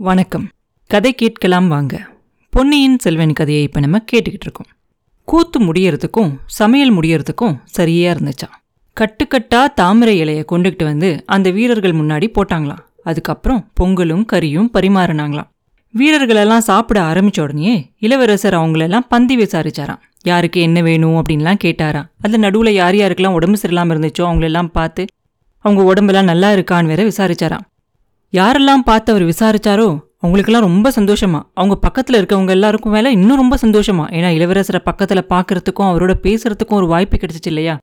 வணக்கம். கதை கேட்கலாம் வாங்க. பொன்னியின் செல்வன் கதையை இப்போ நம்ம கேட்டுக்கிட்டு இருக்கோம். கூத்து முடியறதுக்கும் சமையல் முடியறதுக்கும் சரியா இருந்துச்சா? கட்டுக்கட்டா தாமரை இலையை கொண்டுகிட்டு வந்து அந்த வீரர்கள் முன்னாடி போட்டாங்களாம். அதுக்கப்புறம் பொங்கலும் கறியும் பரிமாறினாங்களாம். வீரர்களெல்லாம் சாப்பிட ஆரம்பிச்ச உடனே இளவரசர் அவங்களெல்லாம் பந்தி விசாரிச்சாராம். யாருக்கு என்ன வேணும் அப்படின்லாம் கேட்டாராம். அதில் நடுவில் யார் யாருக்கெல்லாம் உடம்பு சரியில்லாமல் இருந்துச்சோ அவங்களெல்லாம் பார்த்து அவங்க உடம்பெல்லாம் நல்லா இருக்கான்னு வேற விசாரிச்சாராம். யாரெல்லாம் பார்த்து அவர் விசாரிச்சாரோ அவங்களுக்கெல்லாம் ரொம்ப சந்தோஷமா. அவங்க பக்கத்துல இருக்கவங்க எல்லாருக்கும் மேல இன்னும் ரொம்ப சந்தோஷமா. ஏன்னா இளவரசரை பக்கத்துல பார்க்கறதுக்கும் அவரோட பேசுறதுக்கும் ஒரு வாய்ப்பு கிடைச்சிச்சு இல்லையா?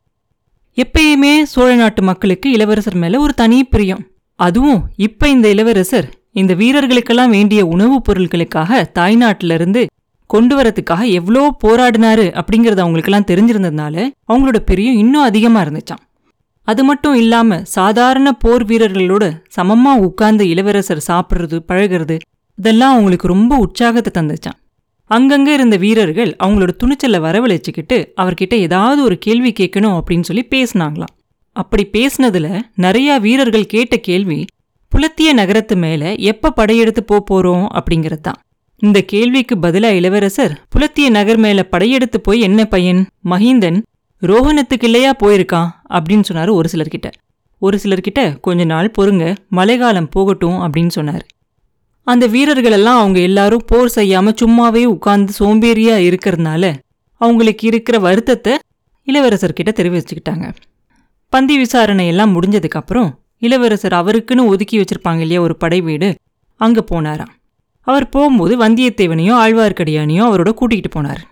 எப்பயுமே சோழ நாட்டு மக்களுக்கு இளவரசர் மேல ஒரு தனி பிரியம். அதுவும் இப்ப இந்த இளவரசர் இந்த வீரர்களுக்கெல்லாம் வேண்டிய உணவுப் பொருட்களுக்காக தாய்நாட்டிலிருந்து கொண்டு வரதுக்காக எவ்வளோ போராடினாரு அப்படிங்கிறது அவங்களுக்கெல்லாம் தெரிஞ்சிருந்ததுனால அவங்களோட பிரியம் இன்னும் அதிகமா இருந்துச்சாம். அது மட்டும் இல்லாம சாதாரண போர் வீரர்களோட சமமா உட்கார்ந்து இளவரசர் சாப்பிடுறது பழகிறது இதெல்லாம் அவங்களுக்கு ரொம்ப உற்சாகத்தை தந்துச்சான் அங்கங்க இருந்த வீரர்கள் அவங்களோட துணிச்சலை வரவழைச்சிக்கிட்டு அவர்கிட்ட ஏதாவது ஒரு கேள்வி கேட்கணும் அப்படின்னு சொல்லி பேசினாங்களாம். அப்படி பேசினதுல நிறைய வீரர்கள் கேட்ட கேள்வி புலத்திய நகரத்து மேல எப்ப படையெடுத்து போறோம்? அப்படிங்கறதான் இந்த கேள்விக்கு பதிலா இளவரசர் புலத்திய நகர் மேல படையெடுத்து போய் என்ன பையன்? மஹிந்தன் ரோஹணத்துக்கு இல்லையா போயிருக்கான் அப்படின்னு சொன்னாரு ஒரு சிலர்கிட்ட. ஒரு சிலர்கிட்ட கொஞ்ச நாள் பொறுங்க மழைக்காலம் போகட்டும் அப்படின்னு சொன்னார். அந்த வீரர்கள் எல்லாம் அவங்க எல்லாரும் போர் செய்யாம சும்மாவே உட்கார்ந்து சோம்பேறியா இருக்கிறதுனால அவங்களுக்கு இருக்கிற வருத்தத்தை இளவரசர்கிட்ட தெரிவிச்சுக்கிட்டாங்க. பந்தி விசாரணை எல்லாம் முடிஞ்சதுக்கப்புறம் இளவரசர் அவருக்குன்னு ஒதுக்கி வச்சிருப்பாங்க இல்லையா ஒரு படை வீடு அங்க போனாராம். அவர் போகும்போது வந்தியத்தேவனையும் ஆழ்வார்க்கடியானையும் அவரோட கூட்டிகிட்டு போனார்.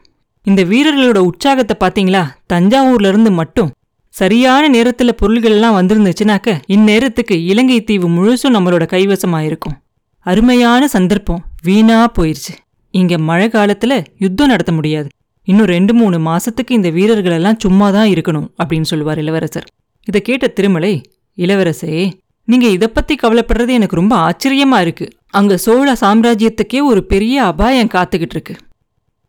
இந்த வீரர்களோட உற்சாகத்தை பாத்தீங்களா தஞ்சாவூர்ல இருந்து மட்டும். சரியான நேரத்துல பொருள்கள் எல்லாம் வந்திருந்துச்சுனாக்க இந்நேரத்துக்கு இலங்கை தீவு முழுசும் நம்மளோட கைவசமாயிருக்கும் அருமையான சந்தர்ப்பம். வீணா போயிருச்சு. இங்க மழை காலத்துல யுத்தம் நடத்த முடியாது. இன்னும் ரெண்டு மூணு மாசத்துக்கு இந்த வீரர்கள் எல்லாம் சும்மா தான் இருக்கணும் அப்படின்னு சொல்லுவார் இளவரசர். இதை கேட்ட திருமலை இளவரசே நீங்க இத பத்தி கவலைப்படுறது எனக்கு ரொம்ப ஆச்சரியமா இருக்கு. அங்க சோழ சாம்ராஜ்யத்துக்கே ஒரு பெரிய அபாயம் காத்துக்கிட்டு இருக்கு.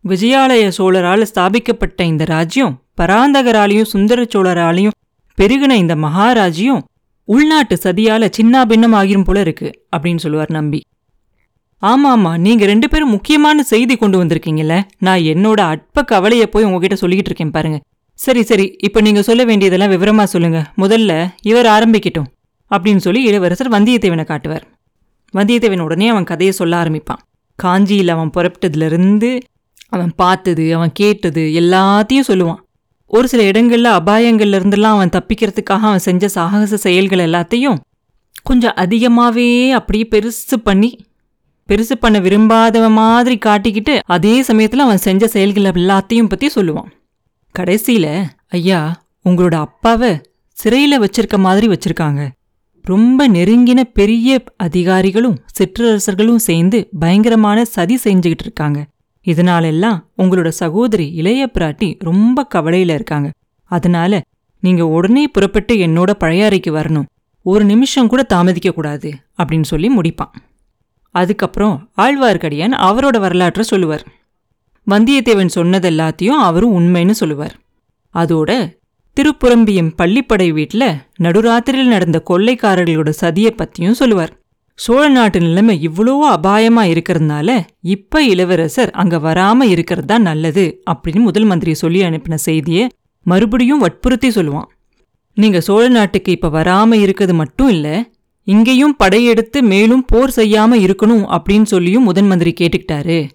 விஜயாலய சோழரால் ஸ்தாபிக்கப்பட்ட இந்த ராஜ்யம் பராந்தகராலையும் சுந்தர சோழராலையும் பெருகின இந்த மகாராஜ்யம் உள்நாட்டு சதியால சின்னாபின்னம் ஆகிரும் போல இருக்கு அப்படின்னு சொல்லுவார் நம்பி. ஆமா ஆமா நீங்க ரெண்டு பேரும் முக்கியமான செய்தி கொண்டு வந்திருக்கீங்கல்ல? நான் என்னோட அற்ப கவலையை போய் உங்ககிட்ட சொல்லிக்கிட்டு இருக்கேன் பாருங்க. சரி சரி இப்போ நீங்க சொல்ல வேண்டியதெல்லாம் விவரமா சொல்லுங்க. முதல்ல இவர் ஆரம்பிக்கட்டும் அப்படின்னு சொல்லி இளவரசர் வந்தியத்தேவனை காட்டுவார். வந்தியத்தேவன் உடனே அவன் கதையை சொல்ல ஆரம்பிப்பான். காஞ்சியில் அவன் புறப்பட்டதுலேருந்து அவன் பார்த்தது அவன் கேட்டது எல்லாத்தையும் சொல்லுவான். ஒரு சில இடங்களில் அபாயங்கள்ல இருந்தெல்லாம் அவன் தப்பிக்கிறதுக்காக அவன் செஞ்ச சாகச செயல்கள் எல்லாத்தையும் கொஞ்சம் அதிகமாகவே அப்படியே பெருசு பண்ணி பெருசு பண்ண விரும்பாதவ மாதிரி காட்டிக்கிட்டு அதே சமயத்தில் அவன் செஞ்ச செயல்கள் எல்லாத்தையும் பற்றி சொல்லுவான். கடைசியில் ஐயா உங்களோட அப்பாவை சிறையில் வச்சிருக்க மாதிரி வச்சிருக்காங்க. ரொம்ப நெருங்கின பெரிய அதிகாரிகளும் சிற்றரசர்களும் சேர்ந்து பயங்கரமான சதி செஞ்சுக்கிட்டு இருக்காங்க. இதனாலெல்லாம் உங்களோட சகோதரி இளைய பிராட்டி ரொம்ப கவலையில இருக்காங்க. அதனால நீங்க உடனே புறப்பட்டு என்னோட பழையாறைக்கு வரணும். ஒரு நிமிஷம் கூட தாமதிக்க கூடாது அப்படின்னு சொல்லி முடிப்பான். அதுக்கப்புறம் ஆழ்வார்க்கடியான் அவரோட வரலாற்றை சொல்லுவார். வந்தியத்தேவன் சொன்னது எல்லாத்தையும் அவரும் உண்மைன்னு சொல்லுவார். அதோட திருப்புரம்பியம் பள்ளிப்படை வீட்ல நடுராத்திரியில் நடந்த கொள்ளைக்காரர்களோட சதியை பத்தியும் சொல்லுவார். சோழ நாட்டு நிலைமை இவ்வளோ அபாயமா இருக்கிறதுனால இப்ப இளவரசர் அங்க வராம இருக்கிறது தான் நல்லது அப்படின்னு முதல் மந்திரி சொல்லி அனுப்பின செய்தியை மறுபடியும் வற்புறுத்தி சொல்லுவான். நீங்க சோழ நாட்டுக்கு இப்ப வராம இருக்கிறது மட்டும் இல்ல இங்கேயும் படையெடுத்து மேலும் போர் செய்யாம இருக்கணும் அப்படின்னு சொல்லியும் முதன் மந்திரி கேட்டுக்கிட்டாரு.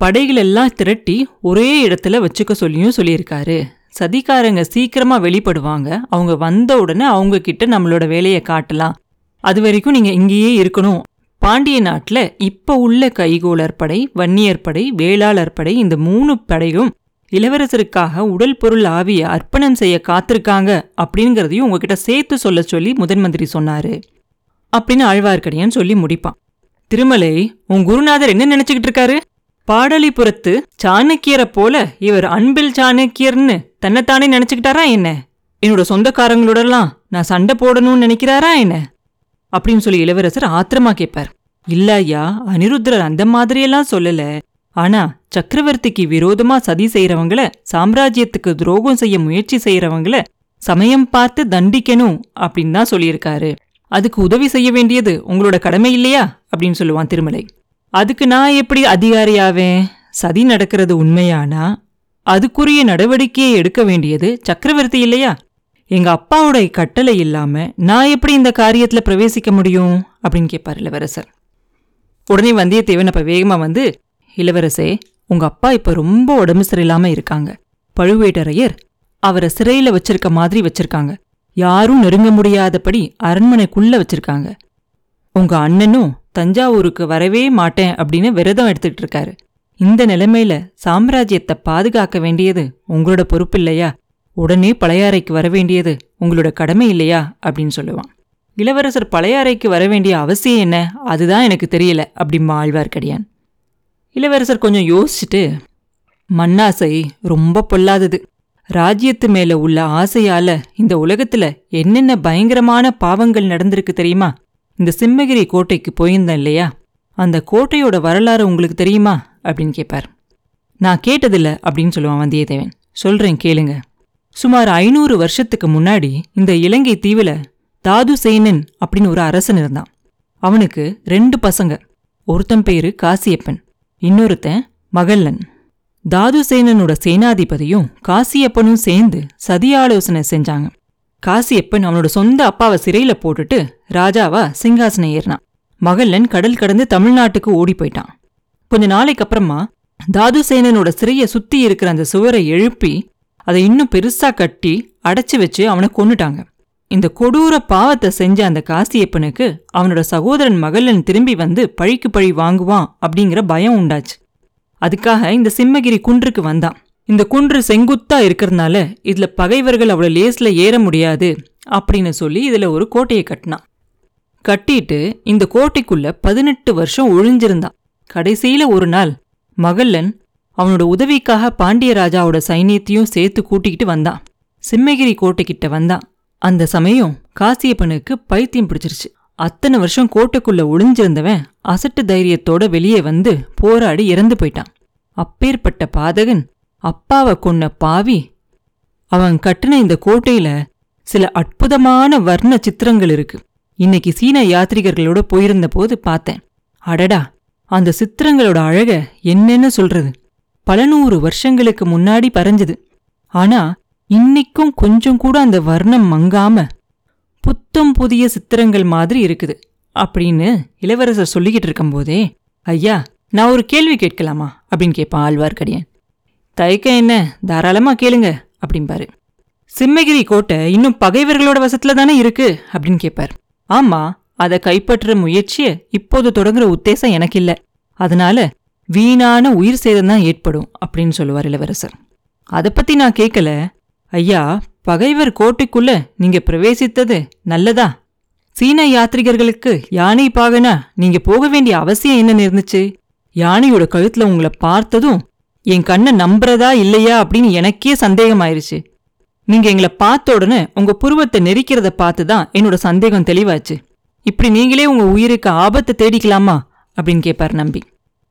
படைகளெல்லாம் திரட்டி ஒரே இடத்துல வச்சுக்க சொல்லியும் சொல்லியிருக்காரு. சதிகாரங்க சீக்கிரமா வெளிப்படுவாங்க. அவங்க வந்த உடனே அவங்க கிட்ட நம்மளோட வேலையை காட்டலாம். அது வரைக்கும் நீங்க இங்கேயே இருக்கணும். பாண்டிய நாட்டுல இப்போ உள்ள கைகோளர் படை வன்னியர் படை வேளாளர் படை இந்த மூணு படையும் இளவரசருக்காக உடல் பொருள் ஆவிய அர்ப்பணம் செய்ய காத்திருக்காங்க அப்படிங்கறதையும் உங்ககிட்ட சேர்த்து சொல்ல சொல்லி முதன் மந்திரி சொன்னாரு. அப்படின்னு ஆழ்வார்க்கடியான் சொல்லி முடிப்பான். திருமலை உன் குருநாதர் என்ன நினைச்சுக்கிட்டு இருக்காரு? பாடலிபுரத்து சாணக்கியரை போல இவர் அன்பில் சாணக்கியர்னு தன்னைத்தானே நினைச்சுக்கிட்டாரா என்ன? என்னோட சொந்தக்காரங்களோடலாம் நான் சண்டை போடணும்னு நினைக்கிறாரா என்ன? அப்படின்னு சொல்லி இளவரசர் ஆத்திரமா கேட்பார் இல்ல ஐயா அனிருத்ரர் அந்த மாதிரியெல்லாம் சொல்லல. ஆனா சக்கரவர்த்திக்கு விரோதமா சதி செய்யறவங்கள சாம்ராஜ்யத்துக்கு துரோகம் செய்ய முயற்சி செய்யறவங்கள சமயம் பார்த்து தண்டிக்கணும் அப்படின்னு தான் சொல்லியிருக்காரு. அதுக்கு உதவி செய்ய வேண்டியது உங்களோட கடமை இல்லையா? அப்படின்னு சொல்லுவான் திருமலை. அதுக்கு நான் எப்படி அதிகாரியாவேன் சதி நடக்கிறது உண்மையானா? அதுக்குரிய நடவடிக்கையை எடுக்க வேண்டியது சக்கரவர்த்தி இல்லையா? எங்க அப்பாவோட கட்டளை இல்லாம நான் எப்படி இந்த காரியத்துல பிரவேசிக்க முடியும்? அப்படின்னு கேட்பார் இளவரசர். உடனே வந்தியத்தேவன் அப்ப வேகமா வந்து இளவரசே உங்க அப்பா இப்ப ரொம்ப உடம்பு சரியில்லாம இருக்காங்க. பழுவேட்டரையர் அவரை சிறையில வச்சிருக்க மாதிரி வச்சிருக்காங்க. யாரும் நெருங்க முடியாதபடி அரண்மனைக்குள்ள வச்சிருக்காங்க. உங்க அண்ணனும் தஞ்சாவூருக்கு வரவே மாட்டேன் அப்படின்னு விரதம் எடுத்துட்டு இருக்காரு. இந்த நிலைமையில சாம்ராஜ்யத்தை பாதுகாக்க வேண்டியது உங்களோட பொறுப்பு இல்லையா? உடனே பழையாறைக்கு வர வேண்டியது உங்களோட கடமை இல்லையா? அப்படின்னு சொல்லுவான். இளவரசர் பழையாறைக்கு வர வேண்டிய அவசியம் என்ன? அதுதான் எனக்கு தெரியல அப்படிம்பா ஆழ்வார்க்கடியான் இளவரசர் கொஞ்சம் யோசிச்சுட்டு மண்ணாசை ரொம்ப பொல்லாதது. ராஜ்யத்து மேல உள்ள ஆசையால இந்த உலகத்துல என்னென்ன பயங்கரமான பாவங்கள் நடந்திருக்கு தெரியுமா? இந்த சிம்மகிரி கோட்டைக்கு போயிருந்தேன் இல்லையா? அந்த கோட்டையோட வரலாறு உங்களுக்கு தெரியுமா? அப்படின்னு கேட்பார் நான் கேட்டதில்ல அப்படின்னு சொல்லுவான் வந்தியத்தேவன். சொல்கிறேன் கேளுங்க. சுமார் ஐநூறு வருஷத்துக்கு முன்னாடி இந்த இலங்கை தீவுல தாதுசேனன் அப்படின்னு ஒரு அரசன் இருந்தான். அவனுக்கு ரெண்டு பசங்க. ஒருத்தன் பேரு காசியப்பன் இன்னொருத்தன் மகல்லன். தாதுசேனனோட சேனாதிபதியும் காசியப்பனும் சேர்ந்து சதி ஆலோசனை செஞ்சாங்க. காசியப்பன் அவனோட சொந்த அப்பாவை சிறையில போட்டுட்டு ராஜாவா சிங்காசனம் ஏறினான். மகல்லன் கடல் கடந்து தமிழ்நாட்டுக்கு ஓடி போயிட்டான். கொஞ்ச நாளைக்கு அப்புறமா தாதுசேனனோட சிறைய சுத்தி இருக்கிற அந்த சுவரை எழுப்பி அதை இன்னும் பெருசா கட்டி அடைச்சி வச்சு அவனை கொண்டுட்டாங்க இந்த கொடூர பாவத்தை செஞ்ச அந்த காசியப்பனுக்கு அவனோட சகோதரன் மகளன் திரும்பி வந்து பழிக்கு பழி வாங்குவான் அப்படிங்கிற பயம் உண்டாச்சு. அதுக்காக இந்த சிம்மகிரி குன்றுக்கு வந்தான். இந்த குன்று செங்குத்தா இருக்கிறதுனால இதுல பகைவர்கள் அவ்வளவு லேஸ்ல ஏற முடியாது அப்படின்னு சொல்லி இதுல ஒரு கோட்டையை கட்டினான். கட்டிட்டு இந்த கோட்டைக்குள்ள பதினெட்டு வருஷம் ஒழிஞ்சிருந்தான். கடைசியில ஒரு நாள் மகளன் அவனோட உதவிக்காக பாண்டிய ராஜாவோட சைனியத்தையும் சேர்த்து கூட்டிக்கிட்டு வந்தான். சிம்மகிரி கோட்டைக்கிட்ட வந்தான். அந்த சமயம் காசியப்பனுக்கு பைத்தியம் பிடிச்சிருச்சு. அத்தனை வருஷம் கோட்டைக்குள்ள ஒளிஞ்சிருந்தவன் அசட்டு தைரியத்தோட வெளியே வந்து போராடி இறந்து போயிட்டான். அப்பேற்பட்ட பாதகன் அப்பாவை கொன்ன பாவி. அவன் கட்டின இந்த கோட்டையில சில அற்புதமான வர்ண சித்திரங்கள் இருக்கு. இன்னைக்கு சீன யாத்ரிகர்களோட போயிருந்த போது பார்த்தேன். அடடா அந்த சித்திரங்களோட அழக என்னன்னு சொல்றது? பல நூறு வருஷங்களுக்கு முன்னாடி பறஞ்சது. ஆனா இன்னைக்கும் கொஞ்சம் கூட அந்த வர்ணம் மங்காம புத்தம் புதிய சித்திரங்கள் மாதிரி இருக்குது அப்படின்னு இளவரசர் சொல்லிக்கிட்டு இருக்கும்போதே ஐயா நான் ஒரு கேள்வி கேட்கலாமா? அப்படின்னு கேட்பான் ஆழ்வார்க்கடியன். தயக்க என்ன? தாராளமா கேளுங்க அப்படிம்பாரு. சிம்மகிரி கோட்டை இன்னும் பகைவர்களோட வசத்துல தானே இருக்கு? அப்படின்னு கேட்பார். ஆமா அதை கைப்பற்ற முயற்சியை இப்போது தொடங்குற உத்தேசம் எனக்கு இல்லை அதனால வீணான உயிர் சேதம் தான் ஏற்படும் அப்படின்னு சொல்லுவார் இளவரசர். அதை பத்தி நான் கேட்கல. ஐயா பகைவர் கோட்டைக்குள்ள நீங்க பிரவேசித்தது நல்லதா? சீன யாத்ரிகர்களுக்கு யானை பாகனா நீங்க போக வேண்டிய அவசியம் என்ன இருந்துச்சு யானையோட கழுத்துல உங்களை பார்த்ததும் என் கண்ணை நம்புறதா இல்லையா அப்படின்னு எனக்கே சந்தேகமாயிருச்சு. நீங்க எங்களை பார்த்த உடனே உங்க புருவத்தை நெரிக்கிறத பார்த்து தான் என்னோட சந்தேகம் தெளிவாச்சு. இப்படி நீங்களே உங்க உயிருக்கு ஆபத்தை தேடிக்கலாமா? அப்படின்னு கேட்பார் நம்பி.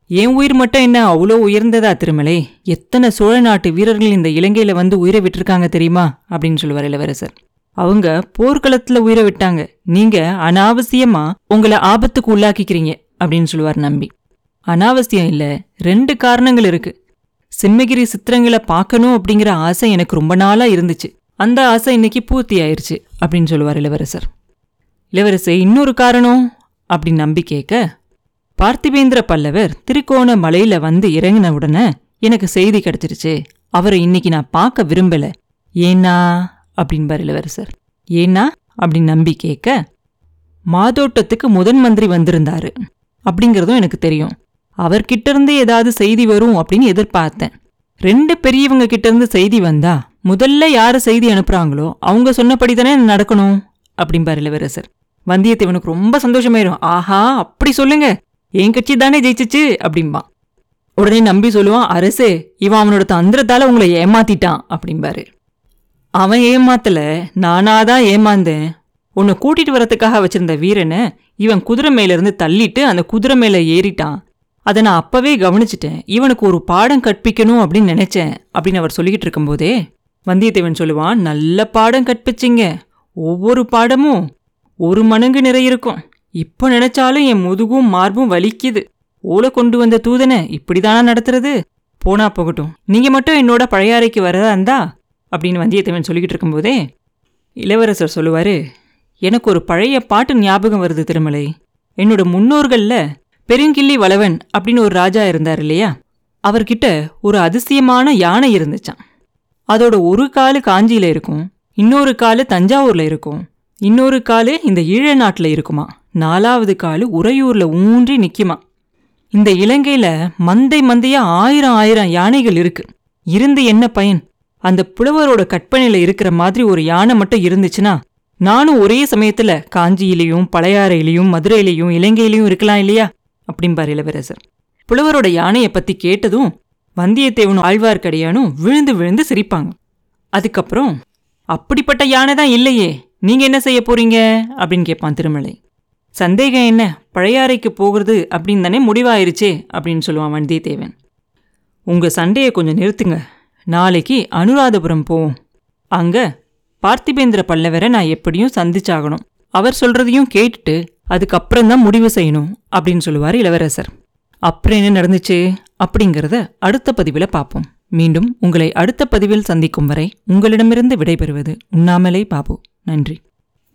என் உயிர் மட்டும் என்ன அவ்வளோ உயர்ந்ததா திருமலை? எத்தனை சோழ நாட்டு வீரர்கள் இந்த இலங்கையில் வந்து உயிரை விட்டுருக்காங்க தெரியுமா? அப்படின்னு சொல்லுவார் இளவரசர். அவங்க போர்க்களத்தில் உயிரை விட்டாங்க. நீங்க அனாவசியமா உங்களை ஆபத்துக்கு உள்ளாக்கிக்கிறீங்க அப்படின்னு சொல்லுவார் நம்பி. அனாவசியம் இல்லை ரெண்டு காரணங்கள் இருக்கு. சிம்மகிரி சித்திரங்களை பார்க்கணும் அப்படிங்கிற ஆசை எனக்கு ரொம்ப நாளாக இருந்துச்சு. அந்த ஆசை இன்னைக்கு பூர்த்தி ஆயிருச்சு அப்படின்னு சொல்லுவார் இளவரசர். இளவரசர் இன்னொரு காரணம்? அப்படின்னு நம்பி கேட்க பார்த்திபேந்திர பல்லவர் திருக்கோண மலையில வந்து இறங்கின உடனே எனக்கு செய்தி கிடைச்சிருச்சு. அவரை இன்னைக்கு நான் பார்க்க விரும்பல. ஏன்னா அப்படின்பார் இளவரசர். ஏன்னா அப்படின்னு நம்பி கேட்க மாதோட்டத்துக்கு முதன் மந்திரி வந்திருந்தாரு. அப்படிங்கிறதும் எனக்கு தெரியும். அவர்கிட்ட இருந்து ஏதாவது செய்தி வரும் அப்படின்னு எதிர்பார்த்தேன். ரெண்டு பெரியவங்க கிட்ட இருந்து செய்தி வந்தா முதல்ல யார் செய்தி அனுப்புறாங்களோ அவங்க சொன்னபடி தானே நடக்கணும் அப்படிம்பார் இளவரசர். வந்தியத்தேவனுக்கு ரொம்ப சந்தோஷமாயிரும். ஆஹா அப்படி சொல்லுங்க. என் கட்சி தானே ஜெயிச்சிச்சு அப்படிம்பான் உடனே நம்பி சொல்லுவான் அரசே இவன் அவனோட தந்திரத்தால் உங்களை ஏமாத்திட்டான் அப்படிம்பாரு. அவன் ஏமாத்தல நானாதான் ஏமாந்தேன். உன்னை கூட்டிட்டு வரத்துக்காக வச்சிருந்த வீரனை இவன் குதிரை மேலேருந்து தள்ளிட்டு அந்த குதிரை மேலே ஏறிட்டான். அதை நான் அப்பவே கவனிச்சிட்டேன். இவனுக்கு ஒரு பாடம் கற்பிக்கணும் அப்படின்னு நினைச்சேன் அப்படின்னு அவர் சொல்லிக்கிட்டு இருக்கும்போதே வந்தியத்தேவன் சொல்லுவான் நல்ல பாடம் கற்பிச்சிங்க. ஒவ்வொரு பாடமும் ஒரு மணங்கு நிறைய இருக்கும். இப்போ நினைச்சாலும் என் முதுகும் மார்பும் வலிக்குது. ஓலை கொண்டு வந்த தூதனை இப்படிதானா நடத்துறது? போனா போகட்டும். நீங்க மட்டும் என்னோட பழைய அறைக்கு வரதா இருந்தா? அப்படின்னு வந்தியத்தேவன் சொல்லிக்கிட்டு இருக்கும்போதே இளவரசர் சொல்லுவாரு எனக்கு ஒரு பழைய பாட்டு ஞாபகம் வருது திருமலை. என்னோட முன்னோர்கள்ல பெருங்கிள்ளி வளவன் அப்படின்னு ஒரு ராஜா இருந்தார் இல்லையா? அவர்கிட்ட ஒரு அதிசயமான யானை இருந்துச்சாம். அதோட ஒரு காலு காஞ்சியில இருக்கும் இன்னொரு காலு தஞ்சாவூர்ல இருக்கும் இன்னொரு காலு இந்த ஈழ நாட்டில் இருக்குமா நாலாவது காலு உறையூர்ல ஊன்றி நிக்குமா. இந்த இலங்கையில மந்தை மந்தையா ஆயிரம் ஆயிரம் யானைகள் இருக்கு. இருந்து என்ன பயன்? அந்த புலவரோட கற்பனையில இருக்கிற மாதிரி ஒரு யானை மட்டும் இருந்துச்சுன்னா நானும் ஒரே சமயத்துல காஞ்சியிலையும் பழையாறையிலையும் மதுரையிலையும் இலங்கையிலையும் இருக்கலாம் இல்லையா? அப்படிம்பார் இளவரசர். புலவரோட யானையை பத்தி கேட்டதும் வந்தியத்தேவனும் ஆழ்வார்க்கடியானும் விழுந்து விழுந்து சிரிப்பாங்க. அதுக்கப்புறம் அப்படிப்பட்ட யானை தான் இல்லையே நீங்க என்ன செய்ய போறீங்க? அப்படின்னு கேட்பான் திருமலை. சந்தேகம் என்ன? பழையாறைக்கு போகிறது அப்படின்னு தானே முடிவாயிருச்சே அப்படின்னு சொல்லுவான் வந்தியத்தேவன். உங்கள் சண்டையை கொஞ்சம் நிறுத்துங்க. நாளைக்கு அனுராதபுரம் போவோம். அங்கே பார்த்திபேந்திர பல்லவரை நான் எப்படியும் சந்திச்சாகணும். அவர் சொல்கிறதையும் கேட்டுட்டு அதுக்கப்புறம் தான் முடிவு செய்யணும் அப்படின்னு சொல்லுவார் இளவரசர். அப்புறம் என்ன நடந்துச்சு அப்படிங்கிறத அடுத்த பதிவில் பார்ப்போம். மீண்டும் உங்களை அடுத்த பதிவில் சந்திக்கும் வரை உங்களிடமிருந்து விடைபெறுவது உண்ணாமலே பாபு. நன்றி.